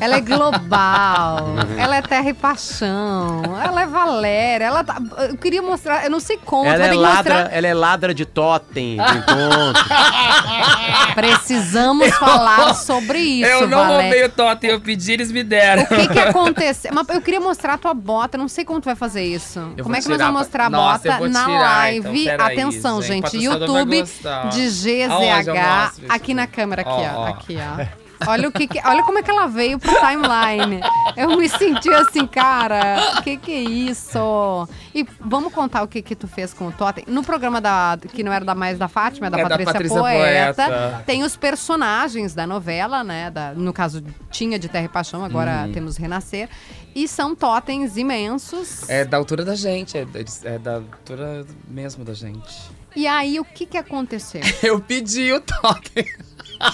Ela é global, ela é terra e paixão, ela é Valéria, ela tá, eu queria mostrar, eu não sei como, Ela vai é, ladra, mostrar. ela é ladra de totem, encontro. Precisamos falar sobre isso, eu não Valéria. roubei o totem, eu pedi, eles me deram. O que que aconteceu? Mas eu queria mostrar a tua bota, não sei como tu vai fazer isso. Eu como é que nós vamos mostrar a Nossa, eu bota na tirar, live? então, Atenção, gente, YouTube de eu GZH, aqui na câmera, aqui, Ó, ó, ó. aqui, ó. Olha o que, que- olha como é que ela veio pro timeline. Eu me senti assim, cara, o que que é isso? E vamos contar o que que tu fez com o Totem. No programa da que não era da mais da Fátima, é da É da Patrícia, Patrícia Poeta, Poeta. tem os personagens da novela, né? da- no caso, tinha de Terra e Paixão, agora Uhum. temos Renascer. E são totens imensos. É da altura da gente, é, é da altura mesmo da gente. E aí, o que que aconteceu? Eu pedi o totem.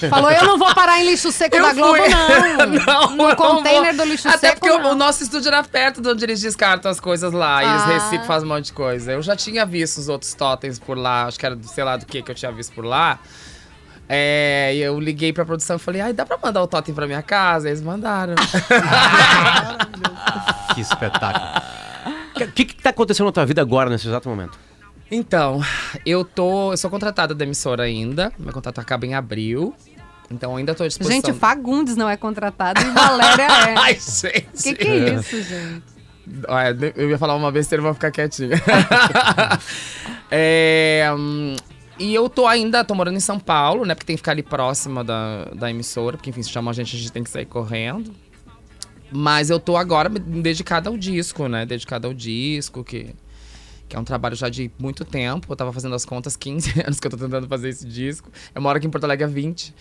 Falou, eu não vou parar em lixo seco Eu da Globo, fui. não. Não, no container vou. do lixo Até seco, porque o- não. o nosso estúdio era perto de onde eles descartam as coisas lá. E eles Ah. reciclam, fazem um monte de coisa. Eu já tinha visto os outros totens por lá. Acho que era, do- sei lá, do que que eu tinha visto por lá. É, e eu liguei pra produção e falei, ai, dá pra mandar o totem pra minha casa? Eles mandaram. que espetáculo. O que, que tá acontecendo na tua vida agora, nesse exato momento? Então, eu tô. Eu sou contratada da emissora ainda. Meu contrato acaba em abril. Então ainda tô à disposição. Gente, o Fagundes não é contratado e Valéria é. Ai, gente. O que, que é isso, gente? Olha, eu ia falar uma besteira, vou ficar quietinha. É, hum, e eu tô ainda, tô morando em São Paulo, né? Porque tem que ficar ali próxima da, da emissora, porque enfim, se chama a gente, a gente tem que sair correndo. Mas eu tô agora dedicada ao disco, né? Dedicada ao disco, que, que é um trabalho já de muito tempo. Eu tava fazendo as contas, 15 anos que eu tô tentando fazer esse disco. Eu moro aqui em Porto Alegre há 20.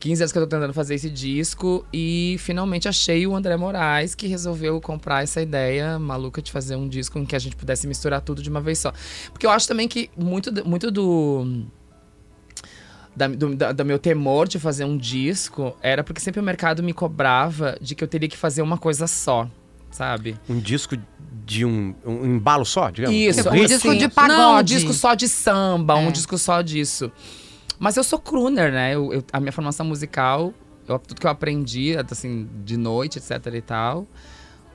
15 anos que eu tô tentando fazer esse disco e finalmente achei o André Moraes que resolveu comprar essa ideia maluca de fazer um disco em que a gente pudesse misturar tudo de uma vez só. Porque eu acho também que muito, do- muito do. Da, do, da- do meu temor de fazer um disco era porque sempre o mercado me cobrava de que eu teria que fazer uma coisa só, sabe? Um disco de um, um embalo só, digamos? Isso, Tipo, um assim, disco de Não, um pagode. disco só de samba, É. um disco só disso. Mas eu sou crooner, né? Eu, eu- a minha formação musical, eu- tudo que eu aprendi, assim, de noite, etc e tal,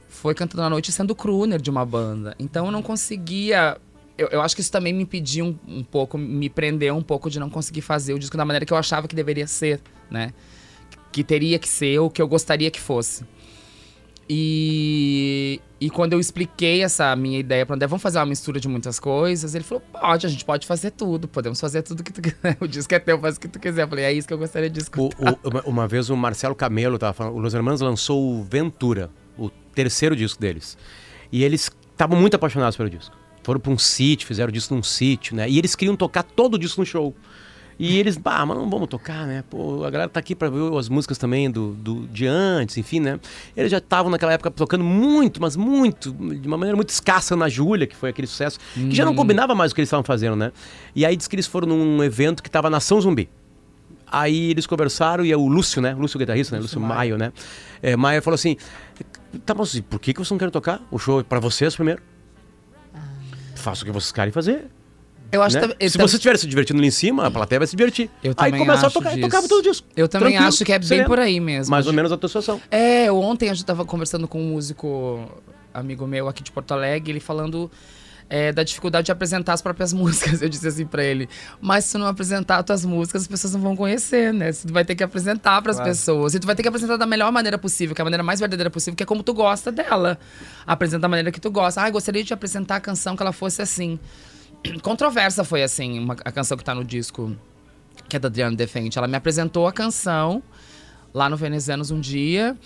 foi cantando à noite sendo crooner de uma banda. Então eu não conseguia. Eu, eu acho que isso também me impediu um, um pouco, me prendeu um pouco de não conseguir fazer o disco da maneira que eu achava que deveria ser, né? Que teria que ser, ou que eu gostaria que fosse. E, e quando eu expliquei essa minha ideia para André, vamos fazer uma mistura de muitas coisas, ele falou: pode, a gente pode fazer tudo, podemos fazer tudo que tu quiser. O disco é teu, faz o que tu quiser. Eu falei: é isso que eu gostaria de O- escutar. o- uma, uma vez o Marcelo Camelo tava falando, o Los Hermanos lançou o Ventura, o terceiro disco deles. E eles estavam muito apaixonados pelo disco. Foram para um sítio, fizeram o disco num sítio, né? E eles queriam tocar todo o disco no show. E eles, bah, mas não vamos tocar, né? Pô, a galera tá aqui para ver as músicas também do, do de antes, enfim, né? Eles já estavam naquela época tocando muito, mas muito, de uma maneira muito escassa na Júlia, que foi aquele sucesso, que já não combinava mais o que eles estavam fazendo, né? E aí diz que eles foram num evento que tava Nação Zumbi. Aí eles conversaram e é o Lúcio, né? Lúcio guitarrista, né? Lúcio Maio, né? É, Maio falou assim: tá, mas por que, que vocês não querem tocar? O show é pra vocês primeiro. Faça o que vocês querem fazer. Eu acho né? Se tam- você estiver se divertindo ali em cima, a plateia vai se divertir. Eu aí começou a tocar e disso. tocava todo disco. Eu também Tranquilo, acho que é bem sereno. por aí mesmo. Mais ou menos a tua situação. É, ontem a gente tava conversando com um músico amigo meu aqui de Porto Alegre, ele falando é, da dificuldade de apresentar as próprias músicas. Eu disse assim pra ele, mas se tu não apresentar as tuas músicas, as pessoas não vão conhecer, né? Você vai ter que apresentar pras pessoas. E tu vai ter que apresentar da melhor maneira possível, que é a maneira mais verdadeira possível, que é como tu gosta dela. Apresenta da maneira que tu gosta. Ah, gostaria de apresentar a canção que ela fosse assim. Controversa foi assim, uma- a canção que tá no disco, que é da Adriana Defente. Ela me apresentou a canção lá no Venezianos um dia.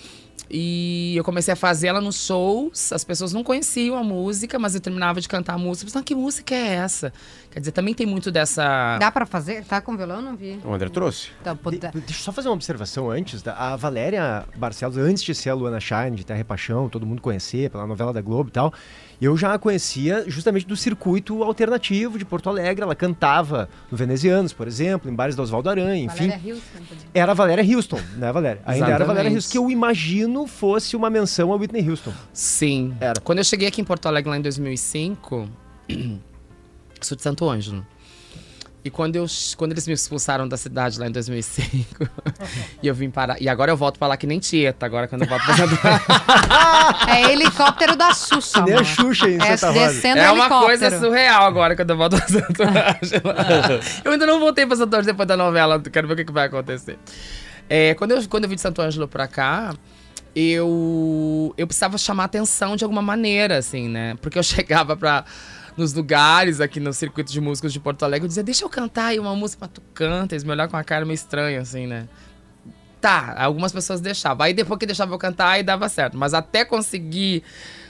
E eu comecei a fazer ela nos shows. As pessoas não conheciam a música, mas eu terminava de cantar a música. Eu pensava, que música é essa? Quer dizer, também tem muito dessa. Dá pra fazer? Tá com violão? Não vi. O André trouxe. Tá, pô, De- tá. deixa eu só fazer uma observação antes. da- A Valéria Barcelos, antes de ser a Luana Shine, de Terra e Paixão, todo mundo conhecer, pela novela da Globo e tal, eu já a conhecia justamente do circuito alternativo de Porto Alegre. Ela cantava no Venezianos, por exemplo, em bares do Oswaldo Aranha, enfim. Valéria também. Era a Valéria Houston, né, Valéria? Ainda era a Valéria Exatamente. Houston, que eu imagino fosse uma menção a Whitney Houston. Sim. Era. Quando eu cheguei aqui em Porto Alegre lá em 2005, sou de Santo Ângelo. E quando, eu, quando eles me expulsaram da cidade lá em 2005, e eu vim parar. E agora eu volto pra lá que nem Tieta, agora quando eu volto pra Santo É helicóptero da Xuxa. Que nem a. Xuxa em É, Santa Rosa. descendo É uma helicóptero. coisa surreal agora quando eu volto pra Santo Ângelo. eu ainda não voltei pra Santo Ângelo depois da novela, quero ver o que, que vai acontecer. É, quando, eu, quando eu vim de Santo Ângelo pra cá, eu, eu precisava chamar atenção de alguma maneira, assim, né? Porque eu chegava pra, nos lugares aqui no circuito de músicos de Porto Alegre, eu dizia, deixa eu cantar aí uma música, mas tu canta, eles me olhavam com uma cara meio estranha, assim, né? Tá, algumas pessoas deixavam. Aí depois que deixava eu cantar, aí dava certo. Mas até conseguir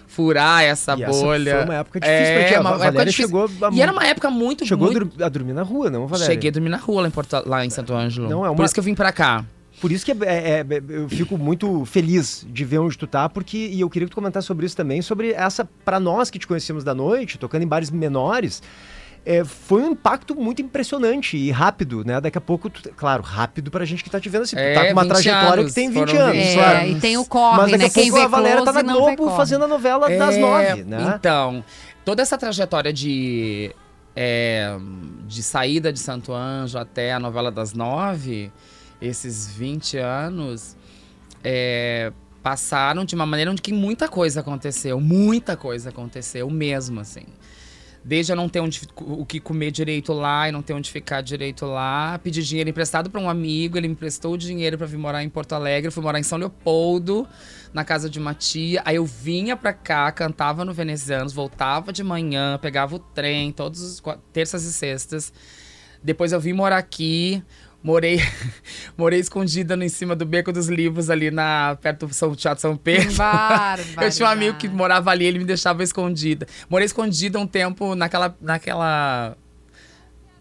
furar essa E essa bolha. foi uma época difícil pra ti. A uma Valéria época difícil. chegou a- E era uma época muito, Chegou muito... a a dormir na rua, não, Valéria? Cheguei a dormir na rua lá em, Porto, lá em Santo Ângelo. Não, é uma- Por isso que eu vim pra cá. Por isso que é- é- é- eu fico muito feliz de ver onde tu tá, porque e eu queria que tu comentasse sobre isso também, sobre essa, pra nós que te conhecemos da noite, tocando em bares menores, é, foi um impacto muito impressionante e rápido, né? Daqui a pouco, tu- claro, rápido pra gente que tá te vendo assim, tu É, tá com uma 20 trajetória anos, que tem 20 foram anos, 20 É, claro. e tem o Mas corre, daqui né? a Quem pouco vê a Valéria tá na Globo fazendo a novela das É, nove, né? Então, toda essa trajetória de, é, de saída de Santo Anjo até a novela das nove, esses 20 anos, é, passaram de uma maneira onde que muita coisa aconteceu. Muita coisa aconteceu mesmo, assim. Desde eu não ter onde, o que comer direito lá e não ter onde ficar direito lá, pedi dinheiro emprestado para um amigo, ele me emprestou o dinheiro para vir morar em Porto Alegre, fui morar em São Leopoldo, na casa de uma tia. Aí eu vinha pra cá, cantava no Venezianos, voltava de manhã, pegava o trem, todos os qua- terças e sextas. Depois eu vim morar aqui, morei morei escondida no, em cima do Beco dos Livros ali na perto do São Teatro São Pedro. Eu tinha um amigo que morava ali, ele me deixava escondida. Morei escondida um tempo naquela. naquela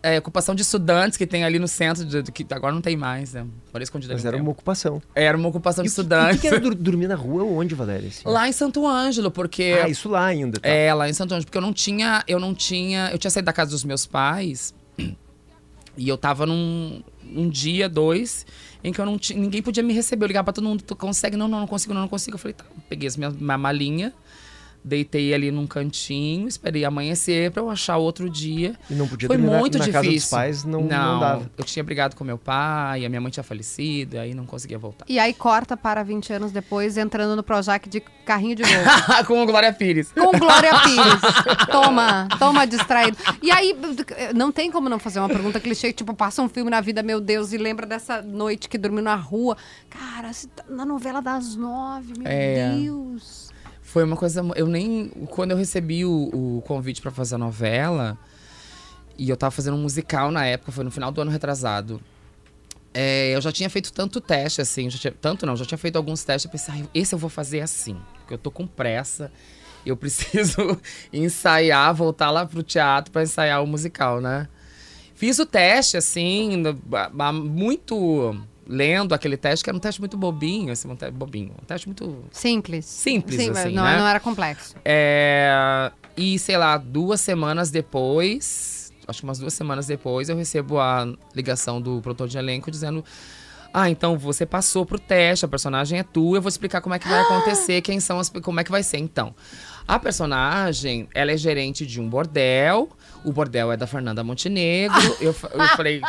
é, ocupação de estudantes que tem ali no centro, de, de- que agora não tem mais, né? Morei escondida Mas era tempo. uma ocupação. Era uma ocupação E de que- estudantes. O que, que era dur- dormir na rua onde, Valéria? assim? Lá em Santo Ângelo, porque. Ah, isso lá ainda, tá? É, lá em Santo Ângelo, porque eu não tinha, eu não tinha, eu tinha saído da casa dos meus pais e eu tava num um dia, dois, em que eu não tinha, ninguém podia me receber. Eu ligava pra todo mundo, tu consegue? Não, não, não consigo, não, não consigo. Eu falei, tá, peguei as minha malinha, deitei ali num cantinho, esperei amanhecer pra eu achar outro dia. E não podia Foi dormir na- muito na, difícil. casa dos pais, não, não, dava. eu tinha brigado com meu pai, a minha mãe tinha falecido, e aí não conseguia voltar. E aí corta para 20 anos depois, entrando no Projac de carrinho de gol. com o Glória Pires. Com Glória Pires. Toma, toma distraído. E aí, não tem como não fazer uma pergunta clichê, tipo, passa um filme na vida, meu Deus, e lembra dessa noite que dormiu na rua. Cara, tá na novela das nove, meu É. Deus. Foi uma coisa. Eu nem. Quando eu recebi o, o convite pra fazer a novela, e eu tava fazendo um musical na época, foi no final do ano retrasado. é, eu já tinha feito tanto teste, assim, tinha- tanto não, já tinha feito alguns testes. Eu pensei, "Ai, esse eu vou fazer assim, porque eu tô com pressa. Eu preciso ensaiar, voltar lá pro teatro pra ensaiar o musical, né? Fiz o teste, assim, muito lendo aquele teste, que era um teste muito bobinho, assim, um teste bobinho. Um teste muito Simples. Simples, Sim, mas assim, não, né? não era complexo. é, e, sei lá, duas semanas depois, acho que umas duas semanas depois, eu recebo a ligação do produtor de elenco dizendo. Ah, então você passou pro teste, a personagem é tua, eu vou explicar como é que vai acontecer, quem são as. como é que vai ser. Então, a personagem, ela é gerente de um bordel, o bordel é da Fernanda Montenegro. eu, eu falei,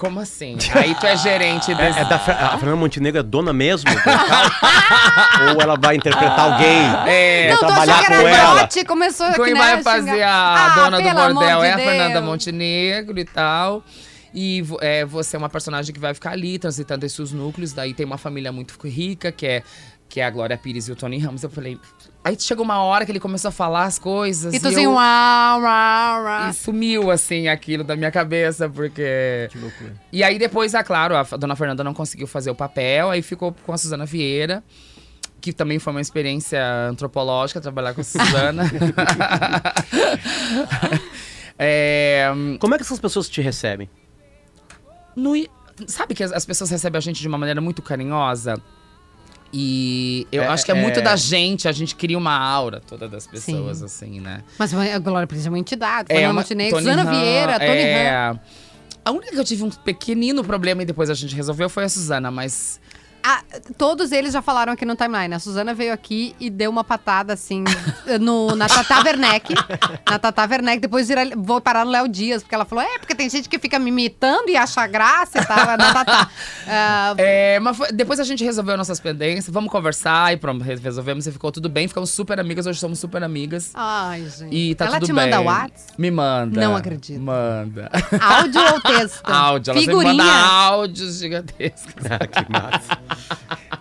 como assim? Aí tu é gerente desse. É, é da Fer- a Fernanda Montenegro é dona mesmo? Ou ela vai interpretar alguém? É, não, tô trabalhar com era ela? trote, começou Quem né, vai a fazer a Ah, dona do bordel de é a Fernanda Deus. Montenegro e tal. E é, você é uma personagem que vai ficar ali, transitando esses núcleos. Daí tem uma família muito rica, que é, que é a Glória Pires e o Tony Ramos. Eu falei. Aí chegou uma hora que ele começou a falar as coisas. E tu e assim, eu- uau, uau, uau. e sumiu, assim, aquilo da minha cabeça, porque. Que loucura. E aí depois, é claro, a dona Fernanda não conseguiu fazer o papel, aí ficou com a Suzana Vieira, que também foi uma experiência antropológica trabalhar com a Suzana. é, Como é que essas pessoas te recebem? no sabe que as, as pessoas recebem a gente de uma maneira muito carinhosa? E eu É, acho que é, muito é. da gente, a gente cria uma aura toda das pessoas, assim, né? Mas a Glória Pires é uma entidade. Fernanda uma- Montenegro, Susana Vieira, Tony é, Han. A única que eu tive um pequenino problema e depois a gente resolveu foi a Suzana, mas. A todos eles já falaram aqui no timeline. A Suzana veio aqui e deu uma patada, assim, no, na Tata Werneck. na Tata Werneck. Depois vira, vou parar no Léo Dias, porque ela falou, é, porque tem gente que fica me imitando e acha graça e tal. é Na Tata. Ah, É, mas foi- depois a gente resolveu nossas pendências, vamos conversar e pronto, re- resolvemos e ficou tudo bem. Ficamos super amigas, hoje somos super amigas. Ai, gente. E tá ela tudo te bem. manda WhatsApp? Me manda. Não acredito. Manda. Áudio ou texto? Áudio, ela Figurinha. manda áudios gigantescos. Ah, que massa.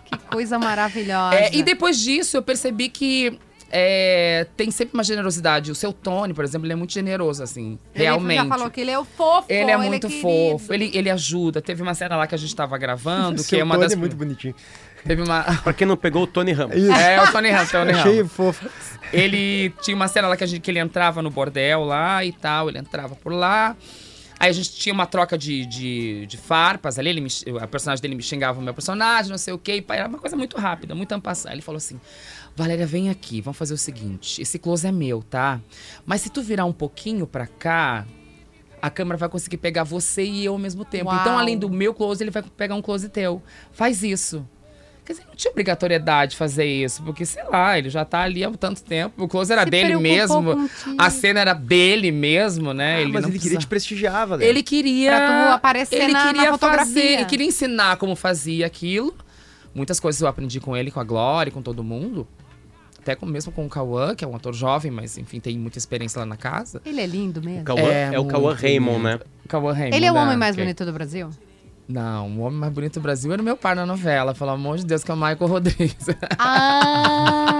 Que coisa maravilhosa. É, e depois disso, eu percebi que é, tem sempre uma generosidade. O seu Tony, por exemplo, ele é muito generoso, assim. Ele realmente. já falou que ele é o fofo. Ele é muito querido. fofo, ele, ele ajuda. Teve uma cena lá que a gente tava gravando, que Seu é uma Tony das. é muito bonitinho. Teve uma. Pra quem não pegou o Tony Ramos. Isso. É, o Tony Ramos, Tony Achei Ramos. fofo. Ele tinha uma cena lá que, a gente, que ele entrava no bordel lá e tal, ele entrava por lá. Aí a gente tinha uma troca de, de, de farpas ali, ele me, a personagem dele me xingava o meu personagem, não sei o quê, e era uma coisa muito rápida, muito ampassada. Ele falou assim: Valéria, vem aqui, vamos fazer o seguinte: esse close é meu, tá? Mas se tu virar um pouquinho pra cá, a câmera vai conseguir pegar você e eu ao mesmo tempo. Uau. Então, além do meu close, ele vai pegar um close teu. Faz isso. Quer dizer, não tinha obrigatoriedade de fazer isso, porque, sei lá, ele já tá ali há tanto tempo. O close era Se dele mesmo, a cena era dele mesmo, né? Ah, ele mas não ele queria te prestigiar, Valéria. Ele queria. Pra tu aparecer ele na- na queria fotografia. fazer, ele queria ensinar como fazia aquilo. Muitas coisas eu aprendi com ele, com a Glória, com todo mundo. Até com, mesmo com o Cauã, que é um ator jovem, mas enfim, tem muita experiência lá na casa. Ele é lindo mesmo. O Cauã- É, é, o Cauã Raymond, né? Cauã Raymond. Ele é o né? homem mais bonito do Brasil? Não, o homem mais bonito do Brasil era o meu par na novela, pelo amor de Deus, que é o Michael Rodrigues. Ah!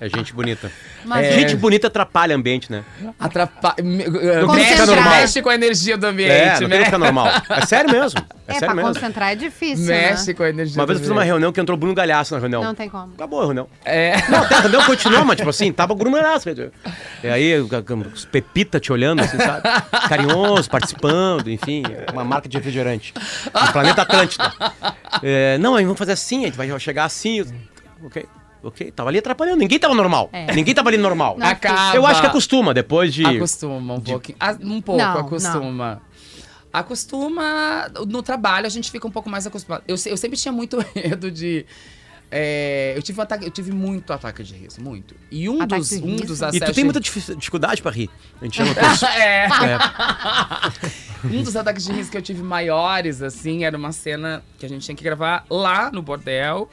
É gente bonita. Mas É. Gente bonita atrapalha o ambiente, né? Atrapalha. Não que ficar normal. Mexe com a energia do É, ambiente, não tem que né? normal. É sério mesmo. É, É, sério pra mesmo. concentrar é difícil, Mexe né? com a energia Uma vez eu fiz uma reunião que entrou Bruno Galhaço na reunião. Não tem como. Acabou a reunião. É. Não, até a reunião continuou, mas tipo assim, tava o Bruno Galhaço. E aí, os Pepita te olhando, assim, sabe? Carinhoso, participando, enfim. Uma marca de refrigerante. O planeta Atlântida. É, não, aí vamos fazer assim, a gente vai chegar assim. Ok, ok. Tava ali atrapalhando. Ninguém tava normal. É. Ninguém tava ali normal. Não, Acaba. Eu acho que acostuma, depois de. Acostuma um pouquinho. Ah, Um pouco, Não, acostuma. Acostuma. No trabalho a gente fica um pouco mais acostumado. Eu, eu sempre tinha muito medo de. é, eu, tive um ataque, eu tive muito ataque de riso, muito. E um Ataque dos, de um dos E tu acessos. tem muita dif- dificuldade pra rir. A gente chama todos. É. É. Um dos ataques de riso que eu tive maiores, assim, era uma cena que a gente tinha que gravar lá no bordel.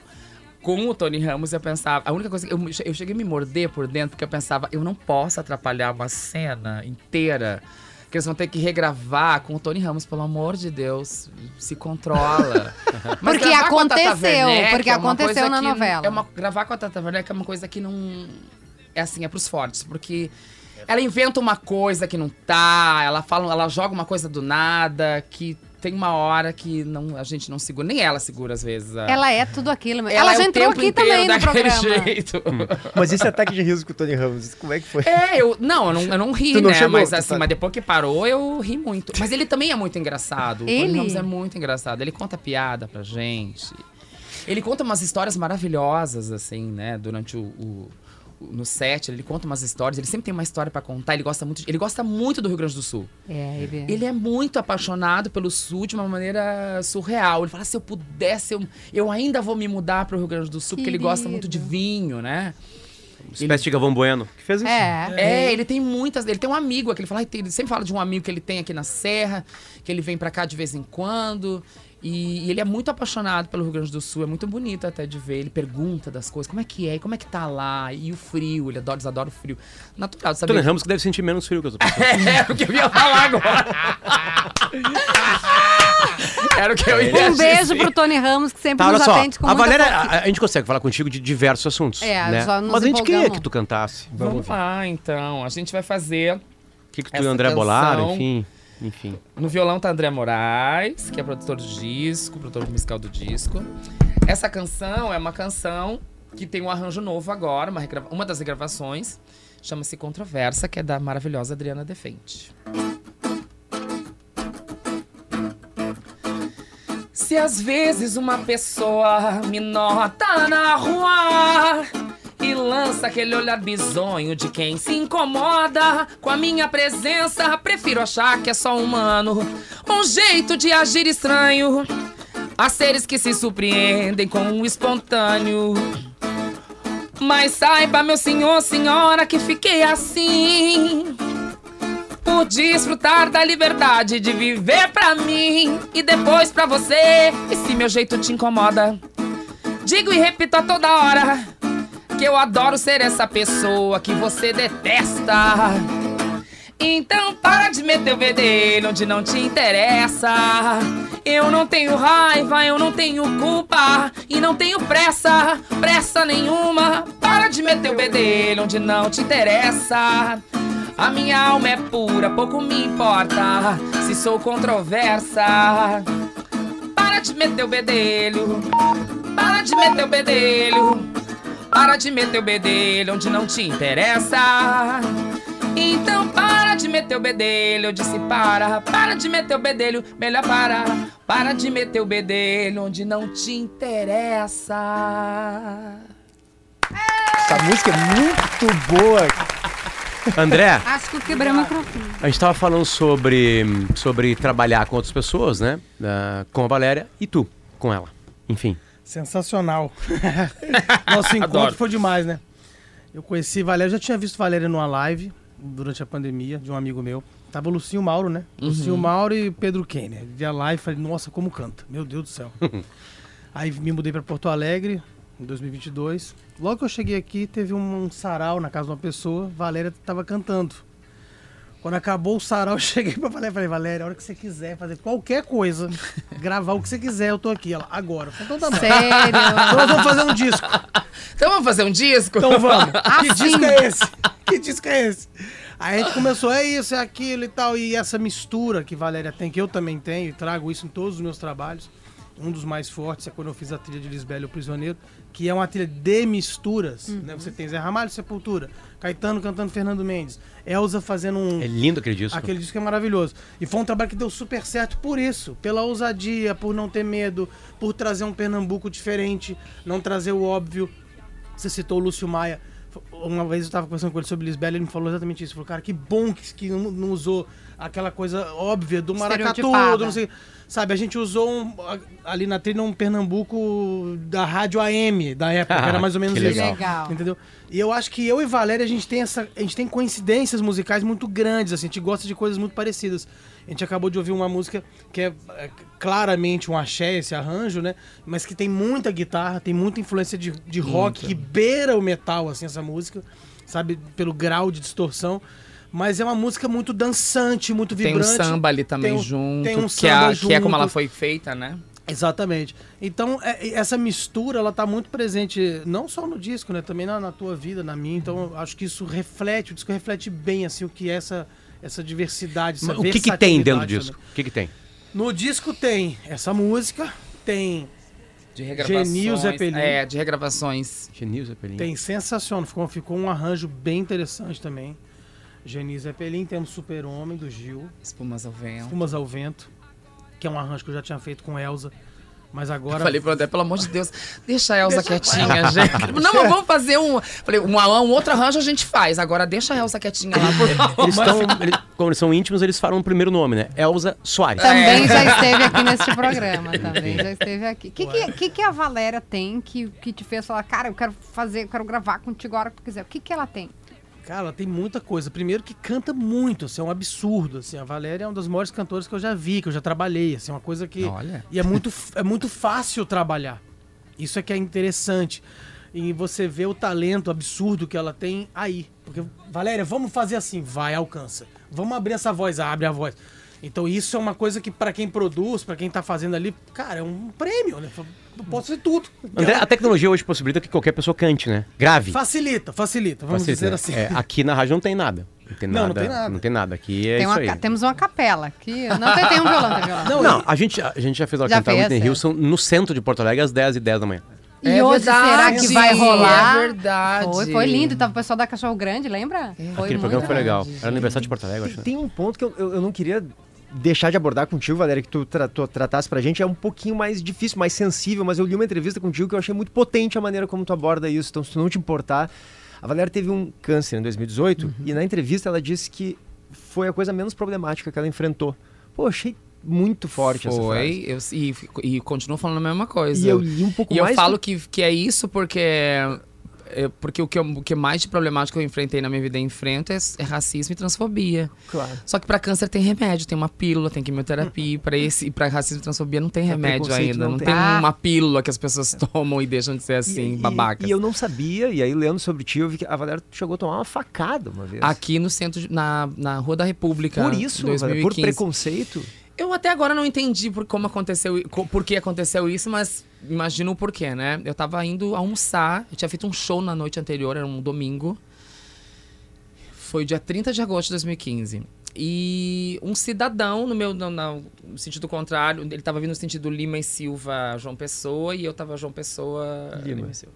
Com o Tony Ramos, eu pensava. A única coisa que eu, eu cheguei a me morder por dentro, porque eu pensava, eu não posso atrapalhar uma cena inteira. Que eles vão ter que regravar com o Tony Ramos, pelo amor de Deus, se controla. Porque aconteceu, Werneck porque é aconteceu na que- novela. É uma, gravar com a Tata Werneck é uma coisa que não. É assim, é pros fortes, porque ela inventa uma coisa que não tá, ela fala, ela joga uma coisa do nada, que tem uma hora que não, a gente não segura, nem ela segura às vezes. a- Ela é tudo aquilo. Ela, é já o entrou tempo aqui também no daquele programa. jeito. Mas esse ataque de riso com o Tony Ramos, como é que foi? É, eu. Não, eu não, eu não ri, Tu não né? chegou, mas assim, tá- mas depois que parou, eu ri muito. Mas ele também é muito engraçado. O Ele? Tony Ramos é muito engraçado. Ele conta piada pra gente. Ele conta umas histórias maravilhosas, assim, né? Durante o. o- o- no set, ele conta umas histórias, ele sempre tem uma história pra contar, ele gosta muito, ele gosta muito do Rio Grande do Sul. É, ele é. Ele é muito apaixonado pelo Sul de uma maneira surreal. Ele fala: se eu pudesse, eu, eu ainda vou me mudar pro Rio Grande do Sul, porque ele gosta muito de Querido. vinho, né? Espécie de Gavão Bueno. Que fez isso. É. É, ele tem muitas. Ele tem um amigo aqui. Ele, fala, ele sempre fala de um amigo que ele tem aqui na Serra, que ele vem pra cá de vez em quando. E, e ele é muito apaixonado pelo Rio Grande do Sul. É muito bonito até de ver. Ele pergunta das coisas: como é que é? Como é que tá lá? E o frio. Ele adora, eles adoram o frio. Natural, sabe? Tony Ramos que deve sentir menos frio que as outras pessoas. É o que eu ia falar agora. Era o que eu ia Um beijo pro Tony Ramos, que sempre Tá, nos atende com A Valéria, a, a gente consegue falar contigo de diversos assuntos. É, né? só nos Mas a gente queria que tu cantasse. O Vamos lá, então. A gente vai fazer. que, que tu e o André bolaram, canção- enfim. Enfim. No violão tá André Moraes, que é produtor do disco, produtor musical do disco. Essa canção é uma canção que tem um arranjo novo agora, uma, regrava- uma das regravações. Chama-se Controversa, que é da maravilhosa Adriana Defente. Se às vezes uma pessoa me nota na rua e lança aquele olhar bizonho de quem se incomoda com a minha presença, prefiro achar que é só humano, um jeito de agir estranho. Há seres que se surpreendem com o espontâneo. Mas saiba, meu senhor, senhora, que fiquei assim. Por desfrutar da liberdade de viver pra mim e depois pra você. E se meu jeito te incomoda, digo e repito a toda hora que eu adoro ser essa pessoa que você detesta. Então para de meter o bedelho onde não te interessa. Eu não tenho raiva, eu não tenho culpa e não tenho pressa, pressa nenhuma. Para de meter o bedelho onde não te interessa. A minha alma é pura, pouco me importa se sou controversa. Para de meter o bedelho, para de meter o bedelho, para de meter o bedelho onde não te interessa. Então para de meter o bedelho, eu disse para, para de meter o bedelho, melhor para, para de meter o bedelho onde não te interessa. Essa música é muito boa. André, Acho que eu quebrei o microfone. a gente tava falando sobre, sobre trabalhar com outras pessoas, né? Ah, com a Valéria e tu, com ela. Enfim. Sensacional. Nosso encontro Adoro. foi demais, né? Eu conheci Valéria, já tinha visto Valéria numa live durante a pandemia de um amigo meu. Tava o Lucinho Mauro, né? Lucinho Mauro e Pedro Kenner. Vi a live e falei, nossa, como canta. Meu Deus do céu. Aí me mudei pra Porto Alegre em 2022. Logo que eu cheguei aqui, teve um, um sarau na casa de uma pessoa. Valéria tava cantando. Quando acabou o sarau, eu cheguei pra Valéria e falei, Valéria, a hora que você quiser fazer qualquer coisa, gravar o que você quiser, eu tô aqui. Ela, agora. Então tá bom. Sério? Então vamos fazer um disco. Então vamos fazer um disco? Então vamos. que Assim. disco é esse? Que disco é esse? Aí a gente começou, é isso, é aquilo e tal. E essa mistura que Valéria tem, que eu também tenho, e trago isso em todos os meus trabalhos. Um dos mais fortes é quando eu fiz a trilha de Lisbela e o Prisioneiro, que é uma trilha de misturas. Né? Você tem Zé Ramalho, Sepultura, Caetano cantando Fernando Mendes, Elza fazendo um. É lindo aquele disco. Aquele disco é maravilhoso. E foi um trabalho que deu super certo por isso. Pela ousadia, por não ter medo, por trazer um Pernambuco diferente, não trazer o óbvio. Você citou o Lúcio Maia. Uma vez eu estava conversando com ele sobre Lisbela e ele me falou exatamente isso. Ele falou, cara, que bom que, que não não usou aquela coisa óbvia do maracatu, do não sei. Sabe, a gente usou um- ali na trilha um Pernambuco da rádio AM da época, que era mais ou menos Que isso. legal. Legal. Entendeu? E eu acho que eu e Valéria, a gente tem essa. A gente tem coincidências musicais muito grandes, assim, a gente gosta de coisas muito parecidas. A gente acabou de ouvir uma música que é, é, claramente um axé, esse arranjo, né? Mas que tem muita guitarra, tem muita influência de, de rock, que beira o metal, assim, essa música, sabe? Pelo grau de distorção. Mas é uma música muito dançante, muito Tem um vibrante. samba ali também Tem um- junto, tem um que, é, a- que é como junto. ela foi feita, né? Exatamente. Então, é- essa mistura, ela tá muito presente, não só no disco, né? Também na, na tua vida, na minha. Então, eu acho que isso reflete, o disco reflete bem, assim, o que é essa, essa diversidade, essa Mas o que, que tem dentro do disco? O que, que tem? No disco tem essa música, tem, De regravações. Genil Zeppelin. É, de regravações. Genil Zeppelin. tem sensacional. Ficou, ficou um arranjo bem interessante também. Geni Zeppelin, temos Super Homem, do Gil. Espumas ao vento. Espumas ao Vento, que é um arranjo que eu já tinha feito com Elza. Mas agora. Falei pro André, pelo amor de Deus, deixa a Elsa quietinha, gente. Não, mas vamos fazer um. Falei, um, um outro arranjo a gente faz. Agora deixa a Elsa quietinha lá, por favor. Eles estão. eles- como eles são íntimos, eles falam o primeiro nome, né? Elza Soares. Também É. já esteve aqui nesse programa, também já esteve aqui. O que, que, que, que a Valéria tem que, que te fez falar, cara, eu quero fazer, eu quero gravar contigo a hora que tu quiser. O que, que ela tem? Cara, ela tem muita coisa. Primeiro que canta muito, assim, é um absurdo. Assim, a Valéria é uma das maiores cantoras que eu já vi, que eu já trabalhei. Assim, uma coisa que. Olha. E é muito, é muito fácil trabalhar. Isso é que é interessante. E você vê o talento absurdo que ela tem aí. Porque, Valéria, vamos fazer assim, vai, alcança. Vamos abrir essa voz, abre a voz. Então isso é uma coisa que pra quem produz, pra quem tá fazendo ali, cara, é um prêmio, né? Posso fazer tudo. André, a tecnologia hoje possibilita que qualquer pessoa cante, né? Grave. Facilita, facilita, vamos Facilita, dizer né? assim. É, aqui na rádio não tem nada. Não tem Não, nada. não tem nada. Não tem nada. Aqui é Tem isso uma temos uma capela aqui. Não tem, tem um violão, tem violão. Não, Não, a gente, a gente já fez ela Já cantar fez, Whitney é. Houston no centro de Porto Alegre às 10 e 10 da manhã. E É hoje será que verdade, vai rolar? É verdade. Foi, foi lindo. Tava o pessoal da Cachorro Grande, lembra? Foi Aquele programa foi legal. verdade, Era aniversário de Porto Alegre, acho. né? Tem um ponto que eu, eu, eu não queria deixar de abordar contigo, Valéria, que tu, tra tu tratasse pra gente. É um pouquinho mais difícil, mais sensível, mas eu li uma entrevista contigo que eu achei muito potente a maneira como tu aborda isso. Então, se tu não te importar. A Valéria teve um câncer em 2018 e na entrevista ela disse que foi a coisa menos problemática que ela enfrentou. Pô, achei muito forte essa frase. Foi, eu, e, e continuo falando a mesma coisa. E eu li um pouco E eu mais. falo que, que é isso porque. Porque o que, eu- o que mais de problemático eu enfrentei na minha vida e enfrento é, é racismo e transfobia. Claro. Só que pra câncer tem remédio, tem uma pílula, tem quimioterapia. E pra esse, e pra racismo e transfobia não tem remédio ainda. não Não, tem. tem Ah. uma pílula que as pessoas tomam e deixam de ser assim, E- e- babacas. E, eu não sabia, e aí lendo sobre ti, eu vi que a Valéria chegou a tomar uma facada uma vez. Aqui no centro, de- na, na Rua da República. Por isso, em Valéria, por 2015. preconceito. Eu até agora não entendi por como aconteceu, co- por que aconteceu isso, mas imagino o porquê, né? Eu tava indo almoçar, eu tinha feito um show na noite anterior, era um domingo. Foi dia 30 de agosto de 2015. E um cidadão, no meu no, no sentido contrário, ele tava vindo no sentido Lima e Silva, João Pessoa, e eu tava João Pessoa, Lima. e Silva.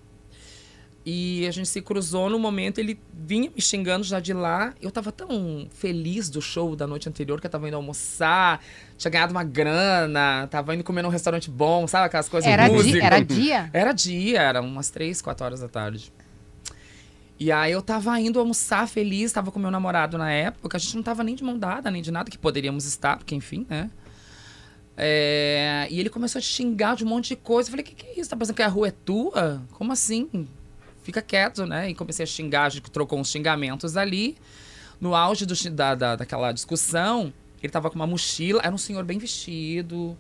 E a gente se cruzou no momento, ele vinha me xingando já de lá. Eu tava tão feliz do show da noite anterior que eu tava indo almoçar, tinha ganhado uma grana, tava indo comer num restaurante bom, sabe aquelas coisas Era, di- música. era dia? Era dia, era umas três, quatro horas da tarde. E aí eu tava indo almoçar feliz, tava com meu namorado na época, a gente não tava nem de mão dada, nem de nada, que poderíamos estar, porque enfim, né? É, e ele começou a xingar de um monte de coisa. Eu falei, que que é isso? Tá pensando que a rua é tua? Como assim? Fica quieto, né? E comecei a xingar, a gente trocou uns xingamentos ali. No auge do, da, da, daquela discussão, ele tava com uma mochila, era um senhor bem vestido,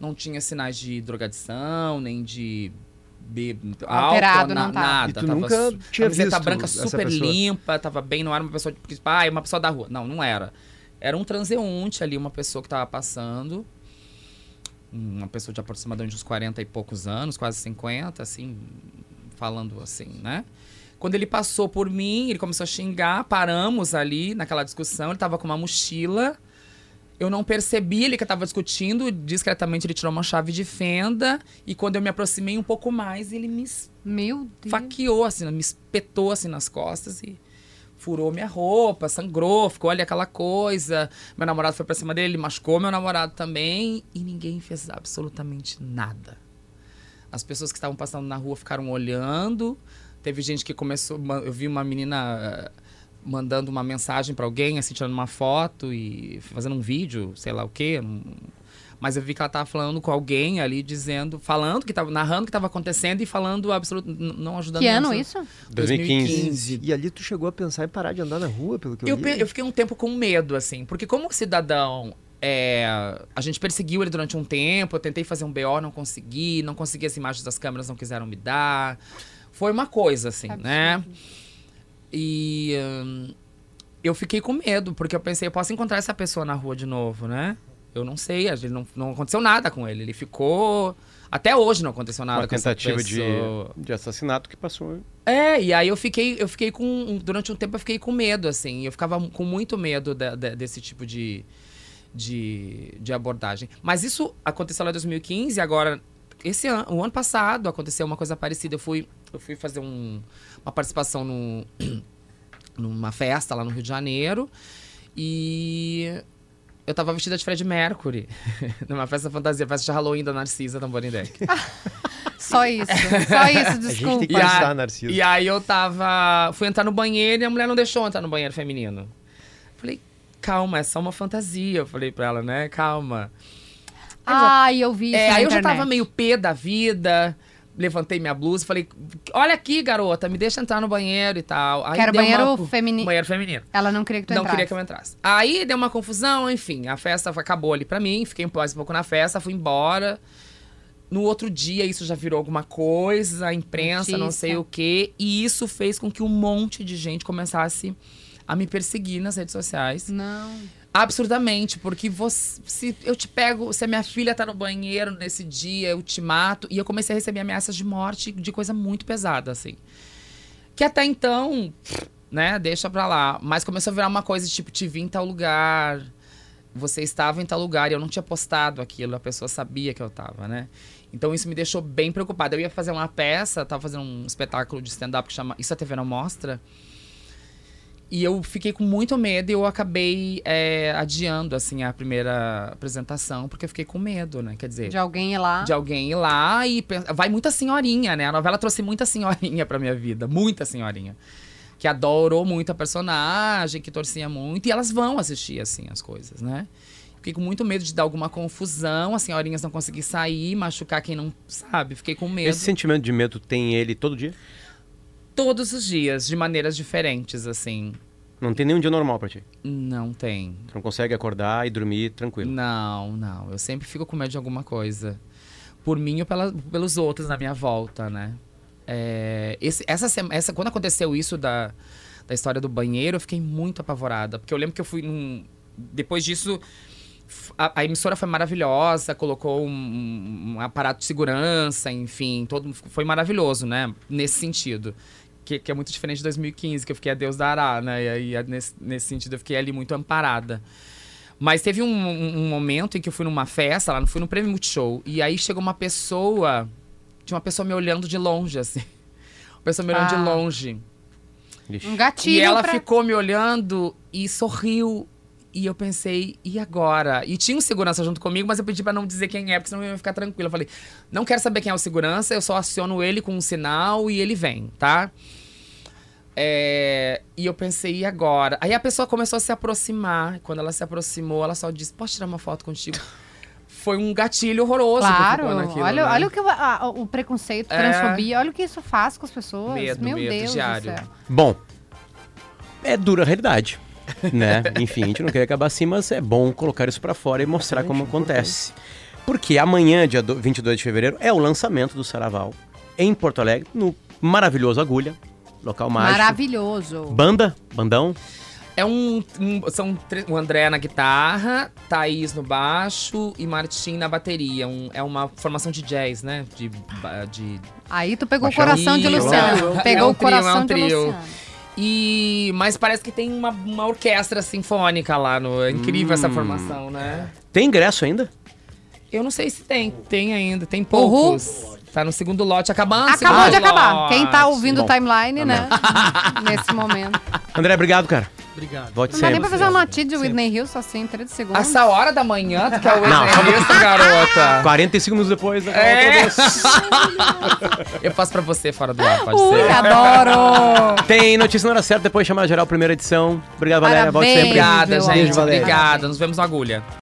não tinha sinais de drogadição, nem de be... Alterado, álcool, não tava. nada. E tu tava nunca su- tinha camiseta visto branca super limpa, tava bem, não era uma pessoa de, porque, ah, é uma pessoa da rua. Não, não era. Era um transeunte ali, uma pessoa que tava passando. Uma pessoa de aproximadamente uns 40 e poucos anos, quase 50, assim, falando assim, né? Quando ele passou por mim, ele começou a xingar, paramos ali naquela discussão, ele tava com uma mochila. Eu não percebi ele que tava discutindo, discretamente ele tirou uma chave de fenda e quando eu me aproximei um pouco mais, ele me Meu Deus. faqueou, assim, me espetou assim nas costas e furou minha roupa, sangrou, ficou ali aquela coisa. Meu namorado foi pra cima dele, ele machucou meu namorado também e ninguém fez absolutamente nada. As pessoas que estavam passando na rua ficaram olhando. Teve gente que começou, eu vi uma menina eh, mandando uma mensagem pra alguém, assim, tirando uma foto e fazendo um vídeo, sei lá o quê. Mas eu vi que ela tava falando com alguém ali, dizendo, falando que tava, narrando o que estava acontecendo e falando absoluto, n- não ajudando Que ano isso? 2015. E ali tu chegou a pensar em parar de andar na rua, pelo que eu, Eu, li. pe- eu fiquei um tempo com medo, assim, porque como cidadão, é, a gente perseguiu ele durante um tempo, eu tentei fazer um BO, não consegui, não consegui as imagens das câmeras, não quiseram me dar. Foi uma coisa, assim, né? E hum, eu fiquei com medo, porque eu pensei, eu posso encontrar essa pessoa na rua de novo, né? Eu não sei, a gente não, não aconteceu nada com ele. Ele ficou. Até hoje não aconteceu nada Uma com essa tentativa de, pessoa. de assassinato que passou. É, e aí eu fiquei, eu fiquei com. Durante um tempo eu fiquei com medo, assim. Eu ficava com muito medo da- da- desse tipo de, de, de abordagem. Mas isso aconteceu lá em 2015, agora. Esse ano, o ano passado aconteceu uma coisa parecida. Eu fui, eu fui fazer um- uma participação no, numa festa lá no Rio de Janeiro. E eu tava vestida de Fred Mercury. numa festa fantasia, festa de Halloween da Narcisa Tamborindec. Só isso. Só isso, A gente desculpa. tem que E a- pensar, Narciso. E aí eu tava. Fui entrar no banheiro e a mulher não deixou entrar no banheiro feminino. Calma, é só uma fantasia. Eu falei pra ela, né? Calma. Ai, eu vi isso É, aí eu já tava meio pé da vida. Levantei minha blusa e falei, olha aqui, garota, me deixa entrar no banheiro e tal. Aí Que era banheiro uma- feminino. Banheiro feminino. Ela não queria que tu não entrasse. queria que eu entrasse. Aí deu uma confusão, enfim, a festa acabou ali pra mim, fiquei mais um pouco na festa, fui embora. No outro dia isso já virou alguma coisa, a imprensa, não Notícia. sei o quê, e isso fez com que um monte de gente começasse a me perseguir nas redes sociais. Não. Absurdamente, porque você, se eu te pego, se a minha filha tá no banheiro nesse dia, eu te mato. E eu comecei a receber ameaças de morte de coisa muito pesada, assim. Que até então, né, deixa pra lá. Mas começou a virar uma coisa tipo, te vi em tal lugar, você estava em tal lugar, e eu não tinha postado aquilo, a pessoa sabia que eu tava, né? Então isso me deixou bem preocupada. Eu ia fazer uma peça, tava fazendo um espetáculo de stand-up que chama Isso a TV não mostra. E eu fiquei com muito medo e eu acabei é, adiando, assim, a primeira apresentação, porque eu fiquei com medo, né? Quer dizer, De alguém ir lá. de alguém ir lá e... Vai muita senhorinha, né? A novela trouxe muita senhorinha pra minha vida, muita senhorinha. Que adorou muito a personagem, que torcia muito. E elas vão assistir, assim, as coisas, né? Fiquei com muito medo de dar alguma confusão, as senhorinhas não conseguir sair, machucar quem não sabe. Fiquei com medo. Esse sentimento de medo tem ele todo dia? Todos os dias, de maneiras diferentes, assim. Não tem nenhum dia normal pra ti. Não tem. Tu não consegue acordar e dormir tranquilo. Não, não. Eu sempre fico com medo de alguma coisa. Por mim ou pela- pelos outros na minha volta, né? É, esse- essa, essa, quando aconteceu isso da, da história do banheiro, eu fiquei muito apavorada. Porque eu lembro que eu fui num. Depois disso, a, a emissora foi maravilhosa, colocou um, um aparato de segurança, enfim, todo foi maravilhoso, né? Nesse sentido. Que, que é muito diferente de 2015, que eu fiquei a Deus dará, né? E aí, nesse, nesse sentido, eu fiquei ali muito amparada. Mas teve um, um- um momento em que eu fui numa festa, lá, não fui no Prêmio Multishow, e aí chegou uma pessoa, tinha uma pessoa me olhando de longe, assim. Uma pessoa me olhando de Ah. longe. Ixi. Um gatilho E ela pra... ficou me olhando e sorriu. E eu pensei, e agora? E tinha um segurança junto comigo, mas eu pedi pra não dizer quem é, porque senão eu ia ficar tranquila. Eu falei, não quero saber quem é o segurança, eu só aciono ele com um sinal e ele vem, tá? É, e eu pensei, e agora? Aí a pessoa começou a se aproximar. Quando ela se aproximou, ela só disse, posso tirar uma foto contigo? Foi um gatilho horroroso Claro, naquilo, olha, né? olha o que a- o preconceito, a É. transfobia, olha o que isso faz com as pessoas. Medo, Meu medo Deus diário. do céu. Bom, é dura a realidade, né? Enfim, a gente não quer acabar assim, mas é bom colocar isso pra fora e mostrar como acontece. Porque amanhã, dia do- 22 de fevereiro, é o lançamento do Saraval em Porto Alegre, no maravilhoso Agulha, local mágico. Maravilhoso. Banda, bandão, É um, um- São o André na guitarra, Thaís no baixo e Martim na bateria. Um- é uma formação de jazz, né? De. de Aí tu pegou Baixão. o coração de Luciano. é um Pegou o trio, é um coração de trio. Luciano. E. Mas parece que tem uma, uma orquestra sinfônica lá. No, é incrível essa formação, né? tem ingresso ainda? Eu não sei se tem. Tem ainda. Tem poucos. Tá no segundo lote acabando. Acabou de acabar. lote. Quem tá ouvindo o Bom, timeline, né? Nesse momento. André, obrigado, cara. Obrigado. Volte Não dá nem pra fazer uma notícia de Whitney Houston assim, 30 segundos. Essa hora da manhã, tu quer o Não. Whitney garota? 45 minutos depois, né? É. Eu faço pra você fora do ar, pode Ui, ser. adoro! Tem notícia na hora certa, depois chamar geral, primeira edição. Obrigado, Valéria. Volte Parabéns. sempre. Obrigada, Beijo, gente. Valéria. Obrigada. Nos vemos no Agulha.